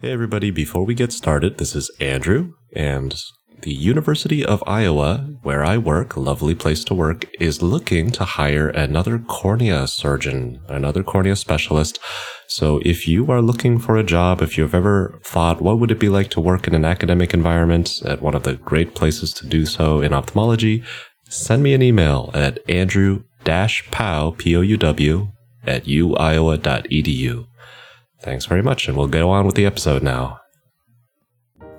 Hey, everybody. Before we get started, this is Andrew, and the University of Iowa, where I work, lovely place to work, is looking to hire another cornea surgeon, another cornea specialist. So if you are looking for a job, if you've ever thought, what would it be like to work in an academic environment at one of the great places to do so in ophthalmology, send me an email at andrew-pow, P-O-U-W, at uiowa.edu. Thanks very much, and we'll go on with the episode now.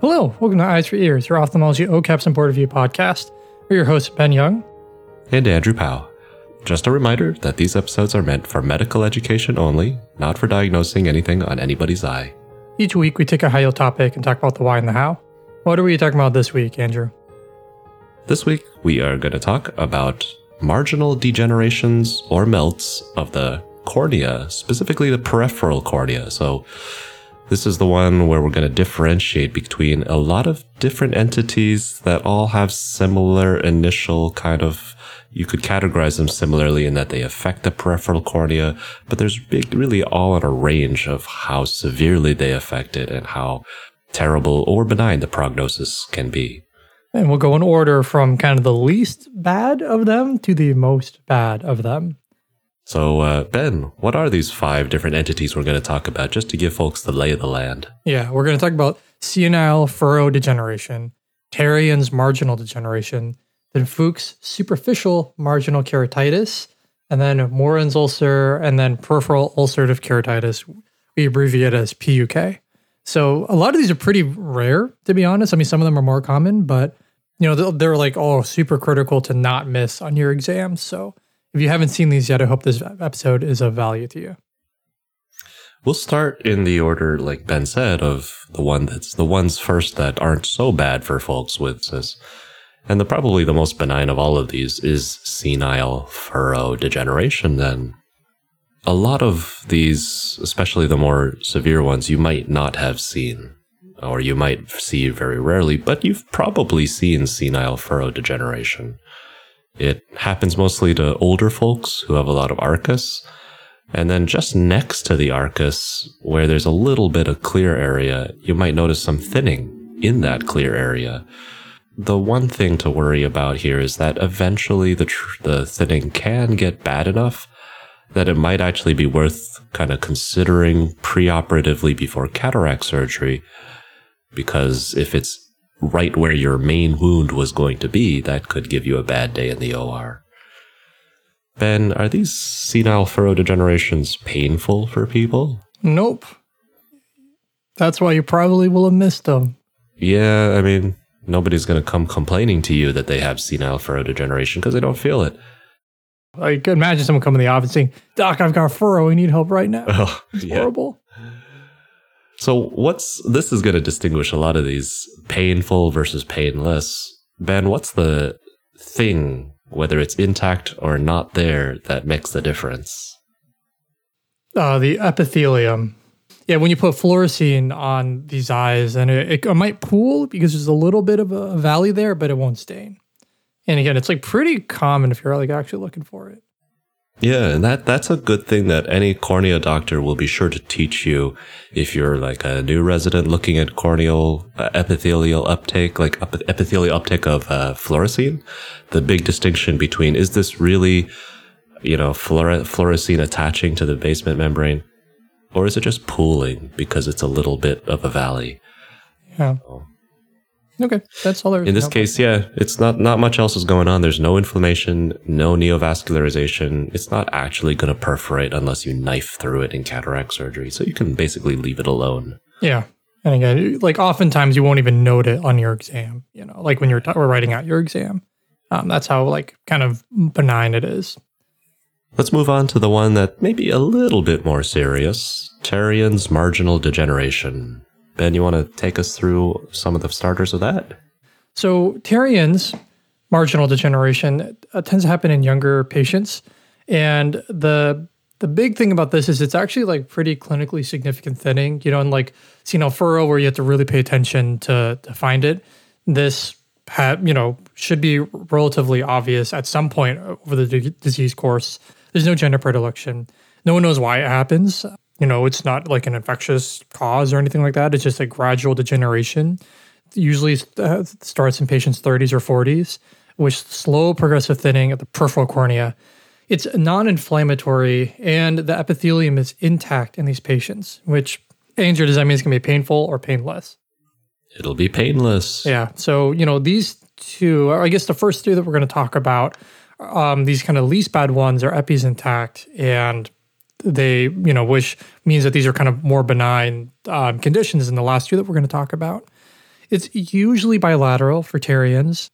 Hello, welcome to Eyes for Ears, your ophthalmology OKAPs and Board Review podcast. We're your hosts, Ben Young. And Andrew Powell. Just a reminder that these episodes are meant for medical education only, not for diagnosing anything on anybody's eye. Each week, we take a high yield topic and talk about the why and the how. What are we talking about this week, Andrew? This week, we are going to talk about marginal degenerations or melts of the cornea, specifically the peripheral cornea. So, this is the one where we're going to differentiate between a lot of different entities that all have similar initial kind of, you could categorize them similarly in that they affect the peripheral cornea, but there's big, really all in a range of how severely they affect it and how terrible or benign the prognosis can be. And we'll go in order from kind of the least bad of them to the most bad of them. So, uh, Ben, what are these five different entities we're going to talk about just to give folks the lay of the land? Yeah, we're going to talk about senile furrow degeneration, Terrien's marginal degeneration, then Fuchs' superficial marginal keratitis, and then Mooren's ulcer, and then peripheral ulcerative keratitis. We abbreviate as PUK. So a lot of these are pretty rare, to be honest. I mean, some of them are more common, but you know, they're like all super critical to not miss on your exams. So if you haven't seen these yet, I hope this episode is of value to you. We'll start in the order, like Ben said, of the one that's the ones first that aren't so bad for folks with this. And the probably the most benign of all of these is senile furrow degeneration. Then a lot of these, especially the more severe ones, you might not have seen, or you might see very rarely, but you've probably seen senile furrow degeneration. It happens mostly to older folks who have a lot of arcus. And then just next to the arcus, where there's a little bit of clear area, you might notice some thinning in that clear area. The one thing to worry about here is that eventually the, tr- the thinning can get bad enough that it might actually be worth kind of considering preoperatively before cataract surgery. Because if it's right where your main wound was going to be, that could give you a bad day in the OR. Ben, are these senile furrow degenerations painful for people? Nope. That's why you probably will have missed them. Yeah, I mean, nobody's going to come complaining to you that they have senile furrow degeneration because they don't feel it. I could imagine someone coming in the office saying, Doc, I've got a furrow. We need help right now. Oh, it's yeah. horrible. So what's this is going to distinguish a lot of these painful versus painless. Ben, what's the thing, whether it's intact or not there, that makes the difference? Uh, the epithelium. Yeah, when you put fluorescein on these eyes, and it, it, might pool because there's a little bit of a valley there, but it won't stain. And again, it's like pretty common if you're like actually looking for it. Yeah, and that that's a good thing that any cornea doctor will be sure to teach you if you're like a new resident looking at corneal uh, epithelial uptake, like up, epithelial uptake of uh, fluorescein. The big distinction between is this really, you know, fluor- fluorescein attaching to the basement membrane, or is it just pooling because it's a little bit of a valley? Yeah. So, Okay, that's all there is. In this case, yeah, it's not not much else is going on. There's no inflammation, no neovascularization. It's not actually going to perforate unless you knife through it in cataract surgery. So you can basically leave it alone. Yeah, and again, like oftentimes you won't even note it on your exam. You know, like when you're t- we're writing out your exam. Um, that's how like kind of benign it is. Let's move on to the one that may be a little bit more serious: Terrien's marginal degeneration. Ben, you want to take us through some of the starters of that? So, Terrien's marginal degeneration uh, tends to happen in younger patients. And the the big thing about this is it's actually like pretty clinically significant thinning, you know, and like senile furrow where you have to really pay attention to to find it. This ha- you know, should be relatively obvious at some point over the d- disease course. There's no gender predilection. No one knows why it happens. You know, it's not like an infectious cause or anything like that. It's just a gradual degeneration. Usually uh, starts in patients' 30s or 40s, with slow progressive thinning of the peripheral cornea. It's non inflammatory and the epithelium is intact in these patients, which Andrew, does that mean it's going to be painful or painless? It'll be painless. Yeah. So, you know, these two, I guess the first two that we're going to talk about, um, these kind of least bad ones are epis intact and they, you know, which means that these are kind of more benign um, conditions than the last two that we're going to talk about. It's usually bilateral for Terriens,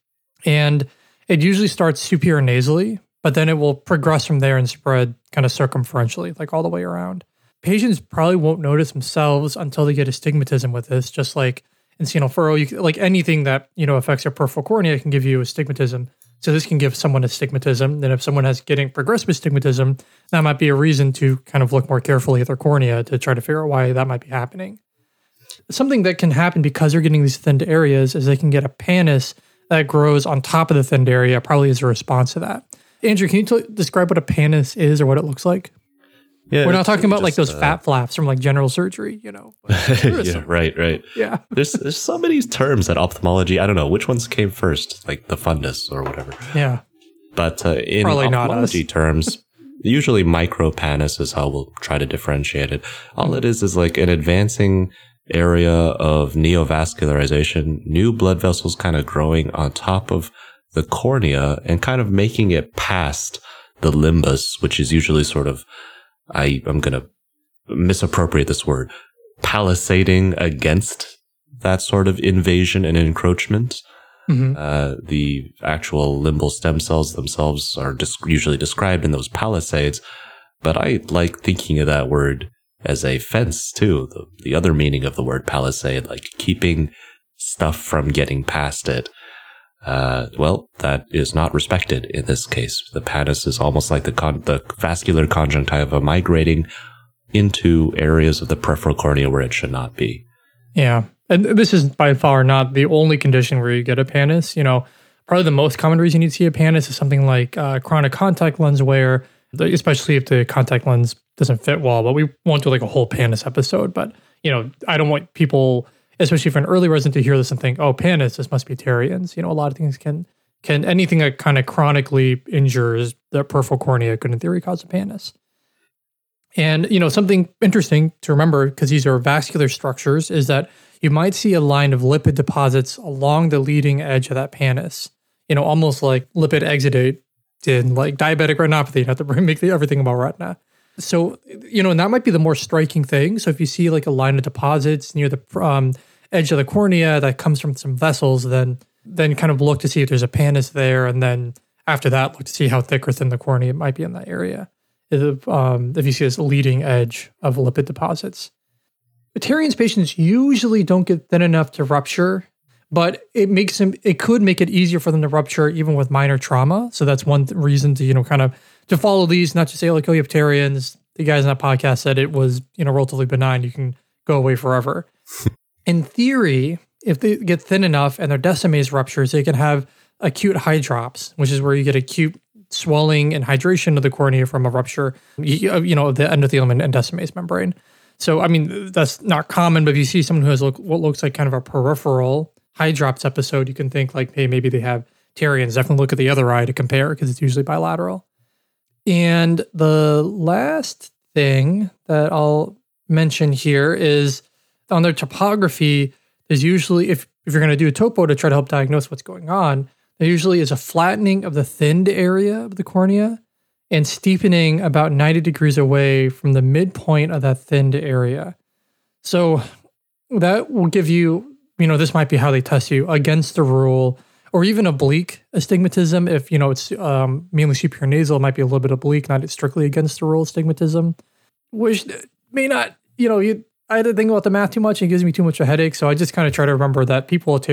and it usually starts superior nasally, but then it will progress from there and spread kind of circumferentially, like all the way around. Patients probably won't notice themselves until they get astigmatism with this, just like in senile furrow, you, like anything that you know affects your peripheral cornea can give you astigmatism. So this can give someone astigmatism. And if someone has getting progressive astigmatism, that might be a reason to kind of look more carefully at their cornea to try to figure out why that might be happening. Something that can happen because they're getting these thinned areas is they can get a pannus that grows on top of the thinned area, probably as a response to that. Andrew, can you t- describe what a pannus is or what it looks like? Yeah, We're not talking about like those uh, fat flaps from like general surgery, you know. yeah, right, right. Yeah. there's there's so many terms at ophthalmology. I don't know which ones came first, like the fundus or whatever. Yeah. But uh, in Probably ophthalmology terms, usually micropannus is how we'll try to differentiate it. All it is is like an advancing area of neovascularization, new blood vessels kind of growing on top of the cornea and kind of making it past the limbus, which is usually sort of I am going to misappropriate this word, palisading against that sort of invasion and encroachment. Mm-hmm. Uh, the actual limbal stem cells themselves are usually described in those palisades, but I like thinking of that word as a fence too. The, the other meaning of the word palisade, like keeping stuff from getting past it. Uh, well, that is not respected in this case. The pannus is almost like the con- the vascular conjunctiva migrating into areas of the peripheral cornea where it should not be. Yeah, and this is by far not the only condition where you get a pannus. You know, probably the most common reason you'd see a pannus is something like uh, chronic contact lens wear, especially if the contact lens doesn't fit well. But we won't do like a whole pannus episode. But you know, I don't want people especially for an early resident to hear this and think, oh, pannus, this must be Terriens. You know, a lot of things can can anything that kind of chronically injures the peripheral cornea could in theory cause a pannus. And you know, something interesting to remember because these are vascular structures is that you might see a line of lipid deposits along the leading edge of that pannus. You know, almost like lipid exudate in like diabetic retinopathy, not to make everything about retina. So, you know, and that might be the more striking thing. So if you see like a line of deposits near the um, edge of the cornea that comes from some vessels, then then kind of look to see if there's a pannus there, and then after that, look to see how thick or thin the cornea might be in that area. If, um, if you see this leading edge of lipid deposits. Terriens patients usually don't get thin enough to rupture, but it makes them it could make it easier for them to rupture even with minor trauma. So that's one th- reason to you know kind of to follow these, not to say like oh you have Terriens. The guys in that podcast said it was you know relatively benign. You can go away forever. in theory, if they get thin enough and their Descemet's ruptures, they can have acute hydrops, which is where you get acute swelling and hydration of the cornea from a rupture, you know, the endothelium and Descemet's membrane. So, I mean, that's not common, but if you see someone who has look, what looks like kind of a peripheral hydrops episode, you can think like, hey, maybe they have Terriens. Definitely look at the other eye to compare because it's usually bilateral. And the last thing that I'll mention here is on their topography, there's usually, if, if you're going to do a topo to try to help diagnose what's going on, there usually is a flattening of the thinned area of the cornea and steepening about 90 degrees away from the midpoint of that thinned area. So that will give you, you know, this might be how they test you against the rule or even oblique astigmatism. If, you know, it's um, mainly superior nasal, it might be a little bit oblique, not strictly against the rule of astigmatism, which may not, you know, you, I had to think about the math too much. And It gives me too much of a headache. So I just kind of try to remember that people with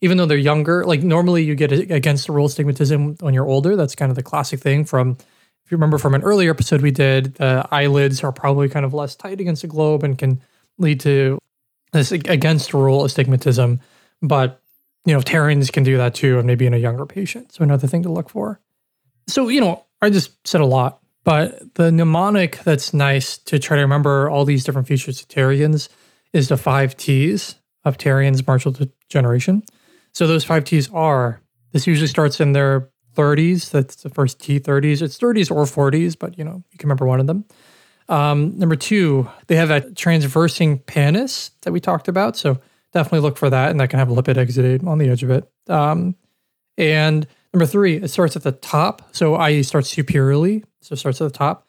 even though they're younger, like normally you get against the rule of astigmatism when you're older. That's kind of the classic thing from, if you remember from an earlier episode we did, the eyelids are probably kind of less tight against the globe and can lead to this against rule astigmatism. But, you know, Terriens can do that too, and maybe in a younger patient. So another thing to look for. So, you know, I just said a lot. But the mnemonic that's nice to try to remember all these different features of Terriens is the five T's of Terrien's marginal degeneration. So those five T's are this usually starts in their 30s. That's the first T 30s. It's 30s or 40s, but you know, you can remember one of them. Um, number two, they have that transversing pannus that we talked about. So definitely look for that, and that can have lipid exudate on the edge of it. Um, and number three, it starts at the top. So i.e. starts superiorly. So it starts at the top.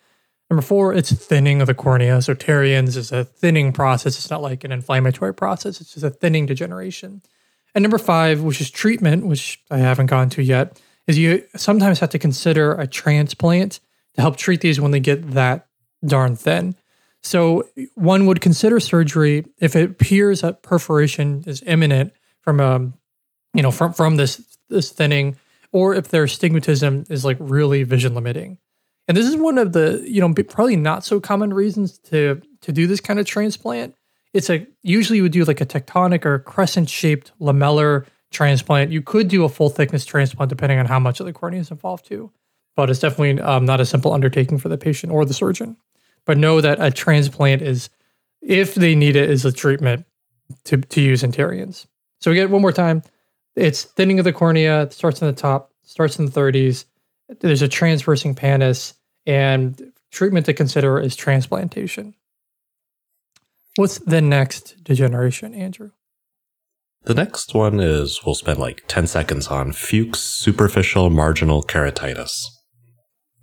Number four, it's thinning of the cornea. So Terriens is a thinning process. It's not like an inflammatory process. It's just a thinning degeneration. And number five, which is treatment, which I haven't gone to yet, is you sometimes have to consider a transplant to help treat these when they get that darn thin. So one would consider surgery if it appears that perforation is imminent from um, you know, from from this this thinning, or if their stigmatism is like really vision limiting. And this is one of the, you know, probably not so common reasons to to do this kind of transplant. It's a usually you would do like a tectonic or crescent shaped lamellar transplant. You could do a full thickness transplant depending on how much of the cornea is involved too, but it's definitely um, not a simple undertaking for the patient or the surgeon. But know that a transplant is, if they need it, is a treatment to to use in Terriens. So again, one more time, it's thinning of the cornea. It starts in the top, starts in the 30s. There's a transversing pannus, and treatment to consider is transplantation. What's the next degeneration, Andrew? The next one is we'll spend like 10 seconds on Fuchs superficial marginal keratitis.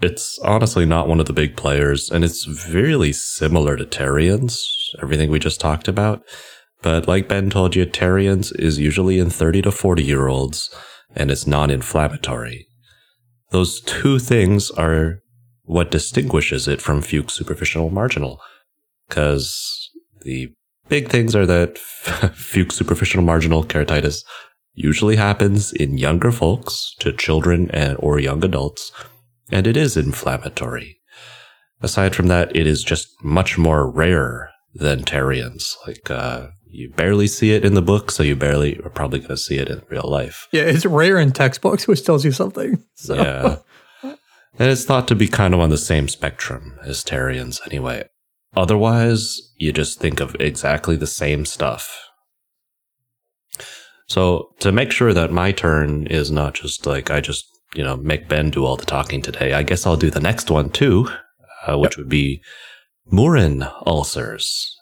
It's honestly not one of the big players, and it's really similar to Terriens, everything we just talked about. But like Ben told you, Terriens is usually in 30 to 40 year olds, and it's non inflammatory. Those two things are what distinguishes it from Fuchs superficial marginal. Because the big things are that Fuchs superficial marginal keratitis usually happens in younger folks to children and or young adults, and it is inflammatory. Aside from that, it is just much more rare than Terriens. Like uh, you barely see it in the book, so you barely are probably going to see it in real life. Yeah, it's rare in textbooks, which tells you something. So. Yeah. And it's thought to be kind of on the same spectrum as Terriens anyway. Otherwise, you just think of exactly the same stuff. So, to make sure that my turn is not just like I just, you know, make Ben do all the talking today, I guess I'll do the next one too, uh, which yep. would be Mooren ulcers,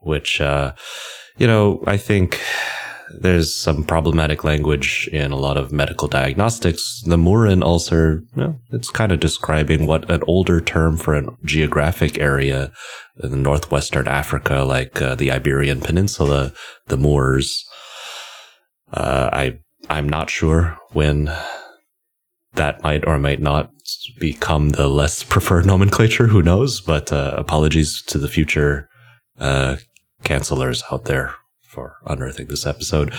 which, uh, you know, I think there's some problematic language in a lot of medical diagnostics. The Mooren ulcer, you know, it's kind of describing what an older term for a geographic area in northwestern Africa, like uh, the Iberian Peninsula, the Moors. Uh, I I'm not sure when that might or might not become the less preferred nomenclature. Who knows? But uh, apologies to the future uh, cancelers out there for unearthing this episode.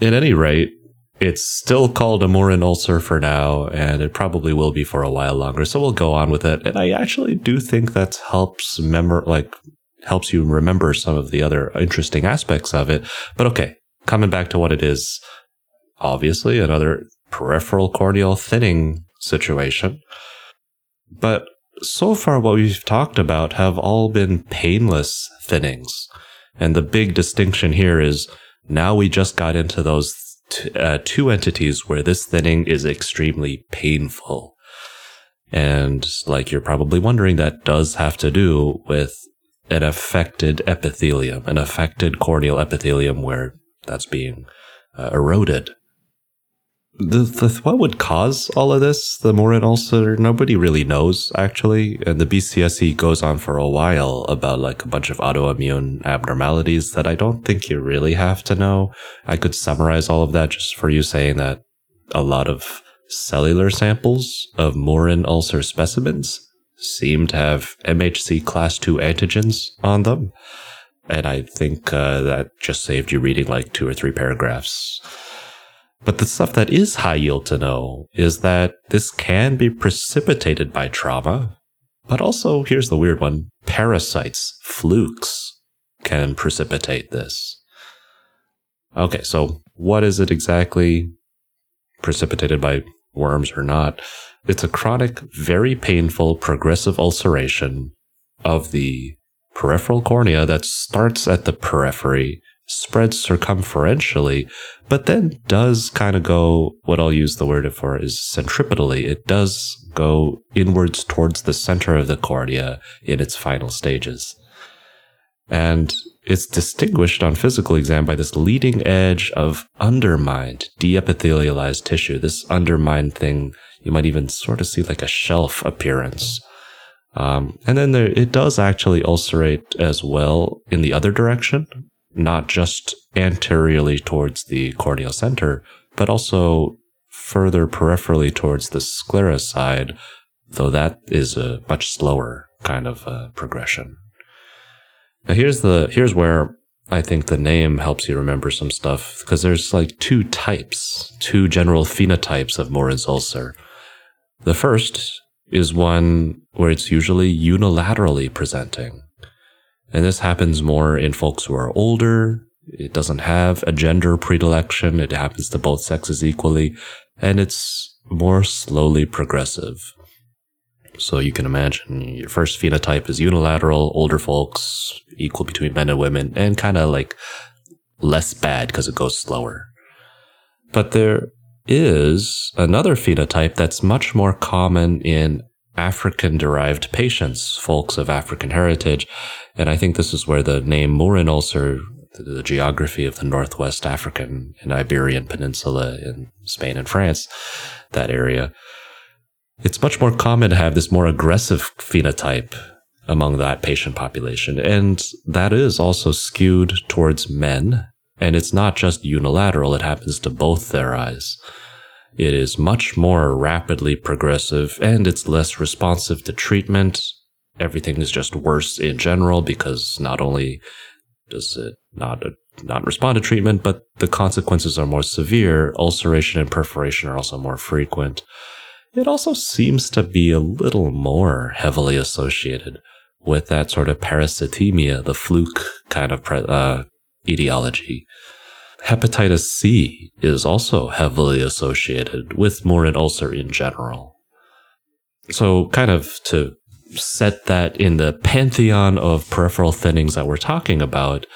At any rate, it's still called a Mooren ulcer for now, and it probably will be for a while longer. So we'll go on with it. And I actually do think that helps memor like helps you remember some of the other interesting aspects of it. But okay, coming back to what it is, obviously another peripheral corneal thinning situation. But so far what we've talked about have all been painless thinnings. And the big distinction here is now we just got into those t- uh, two entities where this thinning is extremely painful. And like you're probably wondering, that does have to do with an affected epithelium, an affected corneal epithelium where that's being uh, eroded the, the, what would cause all of this, the Mooren ulcer, nobody really knows actually. And the BCSC goes on for a while about like a bunch of autoimmune abnormalities that I don't think you really have to know. I could summarize all of that just for you saying that a lot of cellular samples of Mooren ulcer specimens seem to have MHC class 2 antigens on them. And I think uh, that just saved you reading like two or three paragraphs. But the stuff that is high yield to know is that this can be precipitated by trauma, but also, here's the weird one parasites, flukes, can precipitate this. Okay, so what is it exactly? Precipitated by worms or not? It's a chronic, very painful, progressive ulceration of the peripheral cornea that starts at the periphery, spreads circumferentially, but then does kind of go, what I'll use the word for is centripetally. It does go inwards towards the center of the cornea in its final stages. And it's distinguished on physical exam by this leading edge of undermined, deepithelialized tissue. This undermined thing, you might even sort of see like a shelf appearance. Um, and then there, it does actually ulcerate as well in the other direction, not just anteriorly towards the corneal center, but also further peripherally towards the sclera side, though that is a much slower kind of uh, progression. Now here's the here's where I think the name helps you remember some stuff because there's like two types, two general phenotypes of Mooren's ulcer. The first is one where it's usually unilaterally presenting. And this happens more in folks who are older. It doesn't have a gender predilection. It happens to both sexes equally. And it's more slowly progressive. So you can imagine your first phenotype is unilateral, older folks, equal between men and women, and kind of like less bad because it goes slower. But there is another phenotype that's much more common in African derived patients, folks of African heritage. And I think this is where the name Mooren ulcer, the geography of the Northwest African and Iberian Peninsula in Spain and France, that area, it's much more common to have this more aggressive phenotype among that patient population. And that is also skewed towards men. And it's not just unilateral. It happens to both their eyes. It is much more rapidly progressive and it's less responsive to treatment. Everything is just worse in general because not only does it not not respond to treatment, but the consequences are more severe. Ulceration and perforation are also more frequent. It also seems to be a little more heavily associated with that sort of parasitemia, the fluke kind of uh, etiology. Hepatitis C is also heavily associated with Mooren ulcer in general. So, kind of to set that in the pantheon of peripheral thinnings that we're talking about,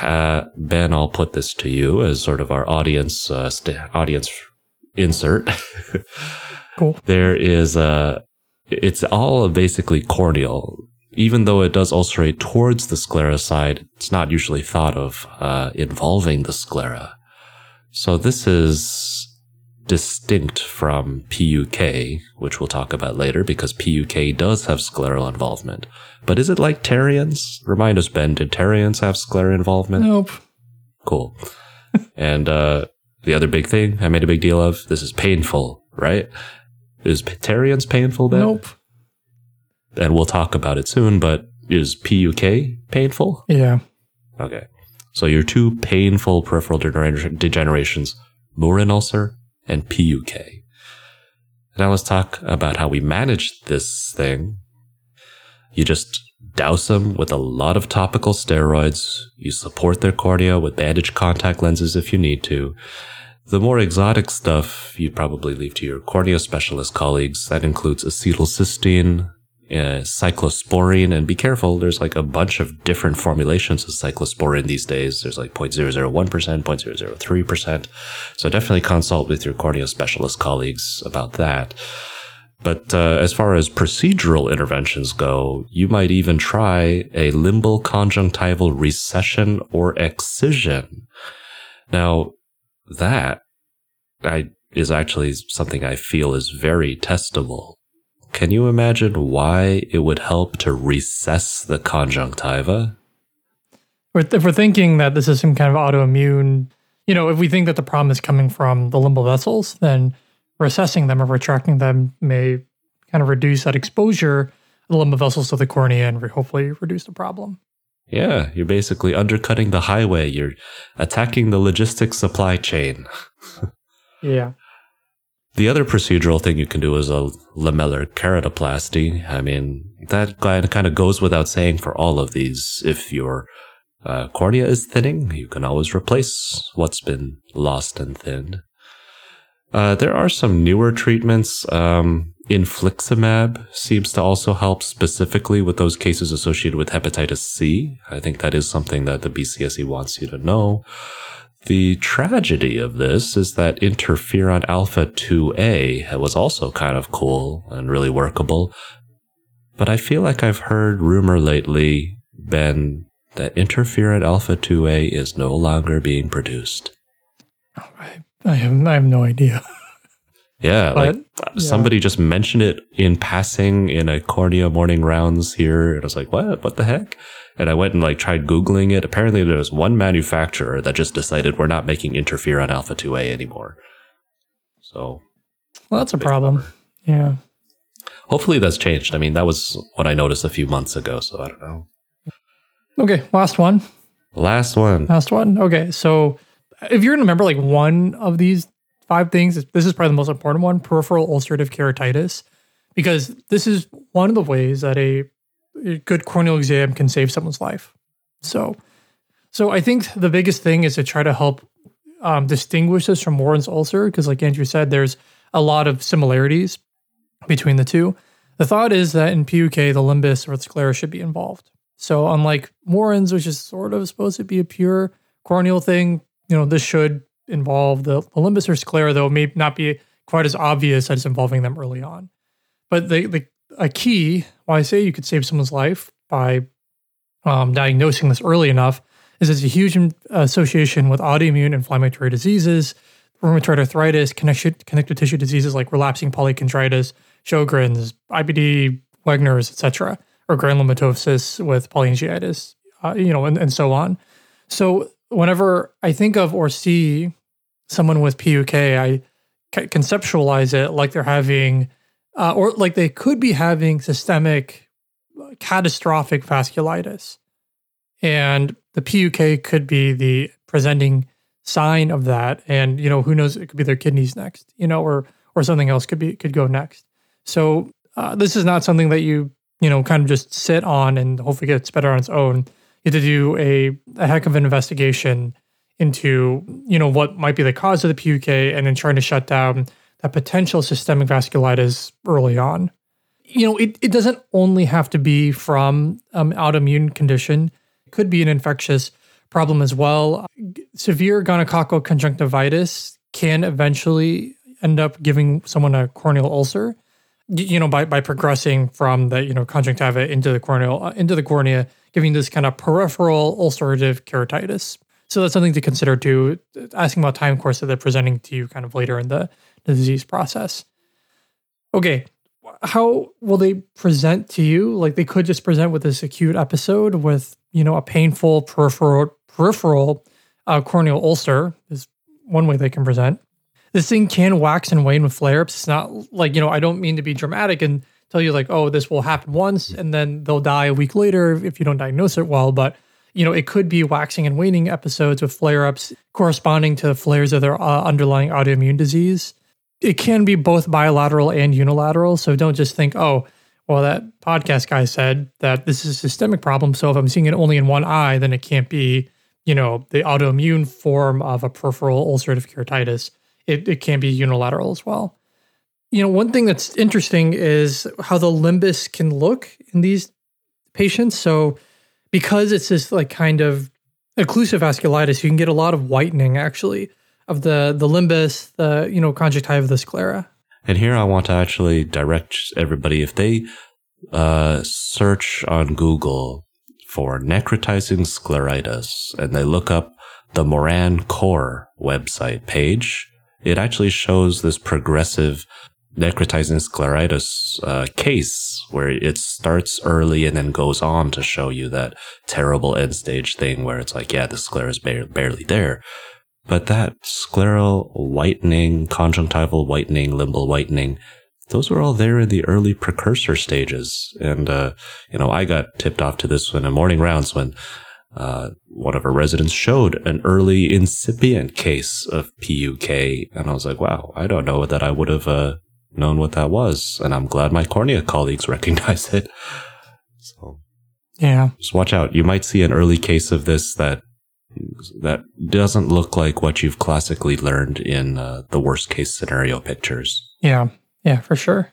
uh, Ben, I'll put this to you as sort of our audience uh, st- audience insert. cool. There is a, it's all basically corneal. Even though it does ulcerate towards the sclera side, it's not usually thought of uh, involving the sclera. So this is distinct from PUK, which we'll talk about later, because PUK does have scleral involvement. But is it like Terriens? Remind us, Ben, did Terriens have sclera involvement? Nope. Cool. and uh, the other big thing I made a big deal of this is painful, right? Is Terriens painful, Ben? Nope. And we'll talk about it soon, but is PUK painful? Yeah. Okay. So your two painful peripheral degenerations, Mooren ulcer and PUK. Now let's talk about how we manage this thing. You just douse them with a lot of topical steroids. You support their cornea with bandaged contact lenses if you need to. The more exotic stuff you'd probably leave to your cornea specialist colleagues. That includes acetylcysteine, uh, cyclosporine, and be careful, there's like a bunch of different formulations of cyclosporine these days. There's like 0.001%, 0.003%. So definitely consult with your cornea specialist colleagues about that. But uh, as far as procedural interventions go, you might even try a limbal conjunctival recession or excision. Now, that I, is actually something I feel is very testable. Can you imagine why it would help to recess the conjunctiva? If we're thinking that this is some kind of autoimmune, you know, if we think that the problem is coming from the limbal vessels, then recessing them or retracting them may kind of reduce that exposure of the limbal vessels to the cornea and hopefully reduce the problem. Yeah, you're basically undercutting the highway. You're attacking the logistics supply chain. yeah. The other procedural thing you can do is a lamellar keratoplasty. I mean, that kind of goes without saying for all of these. If your uh, cornea is thinning, you can always replace what's been lost and thinned. Uh, there are some newer treatments. Um, infliximab seems to also help specifically with those cases associated with hepatitis C. I think that is something that the BCSC wants you to know. The tragedy of this is that interferon alpha 2A was also kind of cool and really workable. But I feel like I've heard rumor lately, Ben, that interferon alpha 2A is no longer being produced. I, I, have, I have no idea. Yeah, but, like yeah. somebody just mentioned it in passing in a cornea morning rounds here. And I was like, what? What the heck? And I went and like tried Googling it. Apparently there was one manufacturer that just decided we're not making interferon alpha 2A anymore. So. Well, that's a problem. Yeah. Hopefully that's changed. I mean, that was what I noticed a few months ago. So I don't know. Okay. Last one. Last one. Last one. Okay. So if you're going to remember like one of these five things. This is probably the most important one peripheral ulcerative keratitis, because this is one of the ways that a, a good corneal exam can save someone's life. So, so I think the biggest thing is to try to help um, distinguish this from Mooren's ulcer, because like Andrew said, there's a lot of similarities between the two. The thought is that in PUK, the limbus or the sclera should be involved. So, unlike Mooren's, which is sort of supposed to be a pure corneal thing, you know, this should involve the, the limbus or sclera, though, may not be quite as obvious as involving them early on. But the, the a key why I say you could save someone's life by um, diagnosing this early enough is it's a huge association with autoimmune inflammatory diseases, rheumatoid arthritis, connective, connective tissue diseases like relapsing polychondritis, Sjogren's, IBD, Wegener's, etc., or granulomatosis with polyangiitis, uh, you know, and, and so on. So whenever I think of or see someone with PUK, I conceptualize it like they're having, uh, or like they could be having systemic catastrophic vasculitis. And the PUK could be the presenting sign of that. And, you know, who knows, it could be their kidneys next, you know, or, or something else could be, could go next. So uh, this is not something that you, you know, kind of just sit on and hopefully gets better on its own you have to do a, a heck of an investigation into you know what might be the cause of the PUK and then trying to shut down that potential systemic vasculitis early on. You know, it, it doesn't only have to be from um, autoimmune condition. It could be an infectious problem as well. Severe gonococcal conjunctivitis can eventually end up giving someone a corneal ulcer. You know, by by progressing from the you know conjunctiva into the corneal uh, into the cornea giving this kind of peripheral ulcerative keratitis. So that's something to consider too, asking about time course that they're presenting to you kind of later in the, the disease process. Okay, how will they present to you? Like they could just present with this acute episode with, you know, a painful peripheral peripheral uh, corneal ulcer is one way they can present. This thing can wax and wane with flare-ups. It's not like, you know, I don't mean to be dramatic and tell you like, oh, this will happen once and then they'll die a week later if you don't diagnose it well. But you know, it could be waxing and waning episodes with flare ups corresponding to flares of their uh, underlying autoimmune disease. It can be both bilateral and unilateral. So don't just think, oh, well, that podcast guy said that this is a systemic problem. So if I'm seeing it only in one eye, then it can't be, you know, the autoimmune form of a peripheral ulcerative keratitis. It, it can be unilateral as well. You know, one thing that's interesting is how the limbus can look in these patients. So, because it's this like kind of occlusive vasculitis, you can get a lot of whitening actually of the the limbus, the you know conjunctiva, the sclera. And here I want to actually direct everybody if they uh, search on Google for necrotizing scleritis and they look up the Moran Core website page, it actually shows this progressive necrotizing scleritis uh, case where it starts early and then goes on to show you that terrible end stage thing where it's like, yeah, the sclera is ba- barely there. But that scleral whitening, conjunctival whitening, limbal whitening, those were all there in the early precursor stages. And, uh, you know, I got tipped off to this in morning rounds when, uh, one of our residents showed an early incipient case of PUK. And I was like, wow, I don't know that I would have, uh, known what that was. And I'm glad my cornea colleagues recognize it. So yeah, just watch out. You might see an early case of this that That doesn't look like what you've classically learned in uh, the worst case scenario pictures. Yeah, yeah, for sure.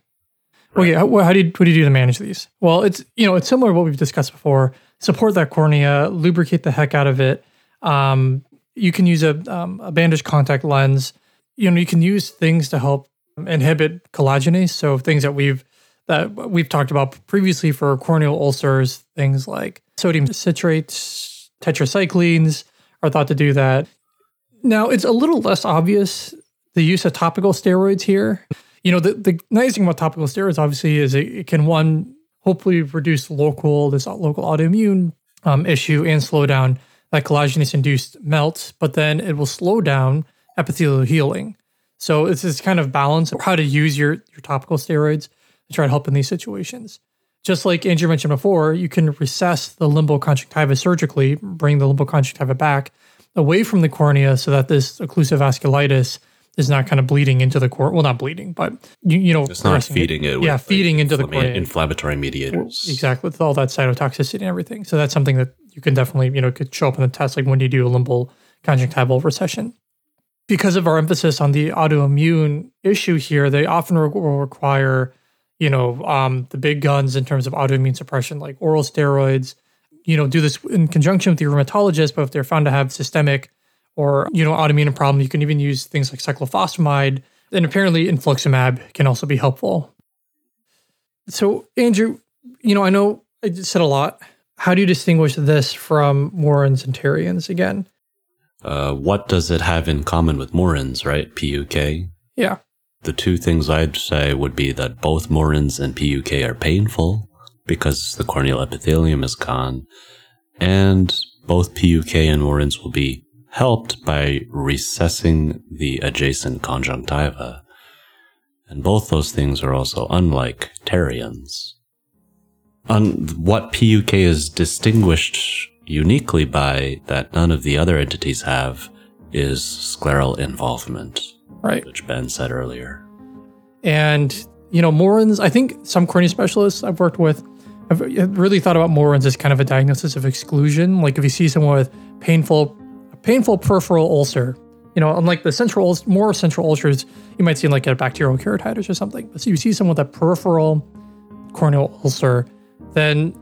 Okay, how, how do you what do you do to manage these? Well, it's you know it's similar to what we've discussed before. Support that cornea, lubricate the heck out of it. Um, you can use a um, a bandage contact lens. You know you can use things to help inhibit collagenase. So things that we've that we've talked about previously for corneal ulcers, things like sodium citrates, tetracyclines are thought to do that. Now it's a little less obvious the use of topical steroids here. You know, the, the nice thing about topical steroids obviously is it, it can one hopefully reduce local this local autoimmune um, issue and slow down that collagenase induced melt, but then it will slow down epithelial healing. So it's this kind of balance of how to use your, your topical steroids to try to help in these situations. Just like Andrew mentioned before, you can recess the limbal conjunctiva surgically, bring the limbal conjunctiva back away from the cornea so that this occlusive vasculitis is not kind of bleeding into the cornea. Well, not bleeding, but you, you know, it's not feeding it. it yeah, feeding into the cornea. Inflammatory mediators. Exactly, with all that cytotoxicity and everything. So that's something that you can definitely, you know, could show up in the test, like when you do a limbal conjunctival recession because of our emphasis on the autoimmune issue here, they often re- will require, you know, um, the big guns in terms of autoimmune suppression, like oral steroids. You know, do this in conjunction with your rheumatologist. But if they're found to have systemic or you know autoimmune problem, you can even use things like cyclophosphamide. And apparently, infliximab can also be helpful. So, Andrew, you know, I know I said a lot. How do you distinguish this from Mooren's and Terriens again? Uh, what does it have in common with Mooren's, right? PUK? Yeah. The two things I'd say would be that both Mooren's and PUK are painful because the corneal epithelium is gone, and both PUK and Mooren's will be helped by recessing the adjacent conjunctiva. And both those things are also unlike Terriens. On what PUK is distinguished uniquely by that none of the other entities have is scleral involvement. Right. Which Ben said earlier. And, you know, Mooren's, I think some cornea specialists I've worked with have really thought about Mooren's as kind of a diagnosis of exclusion. Like if you see someone with painful, painful peripheral ulcer, you know, unlike the central, more central ulcers, you might see like a bacterial keratitis or something. But so you see someone with a peripheral corneal ulcer, then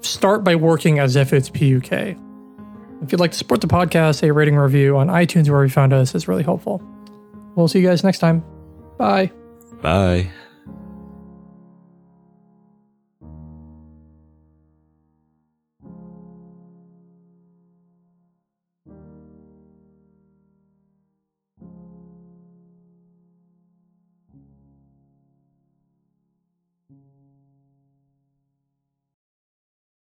start by working as if it's PUK. If you'd like to support the podcast, a rating review on iTunes where you found us is really helpful. We'll see you guys next time. Bye. Bye.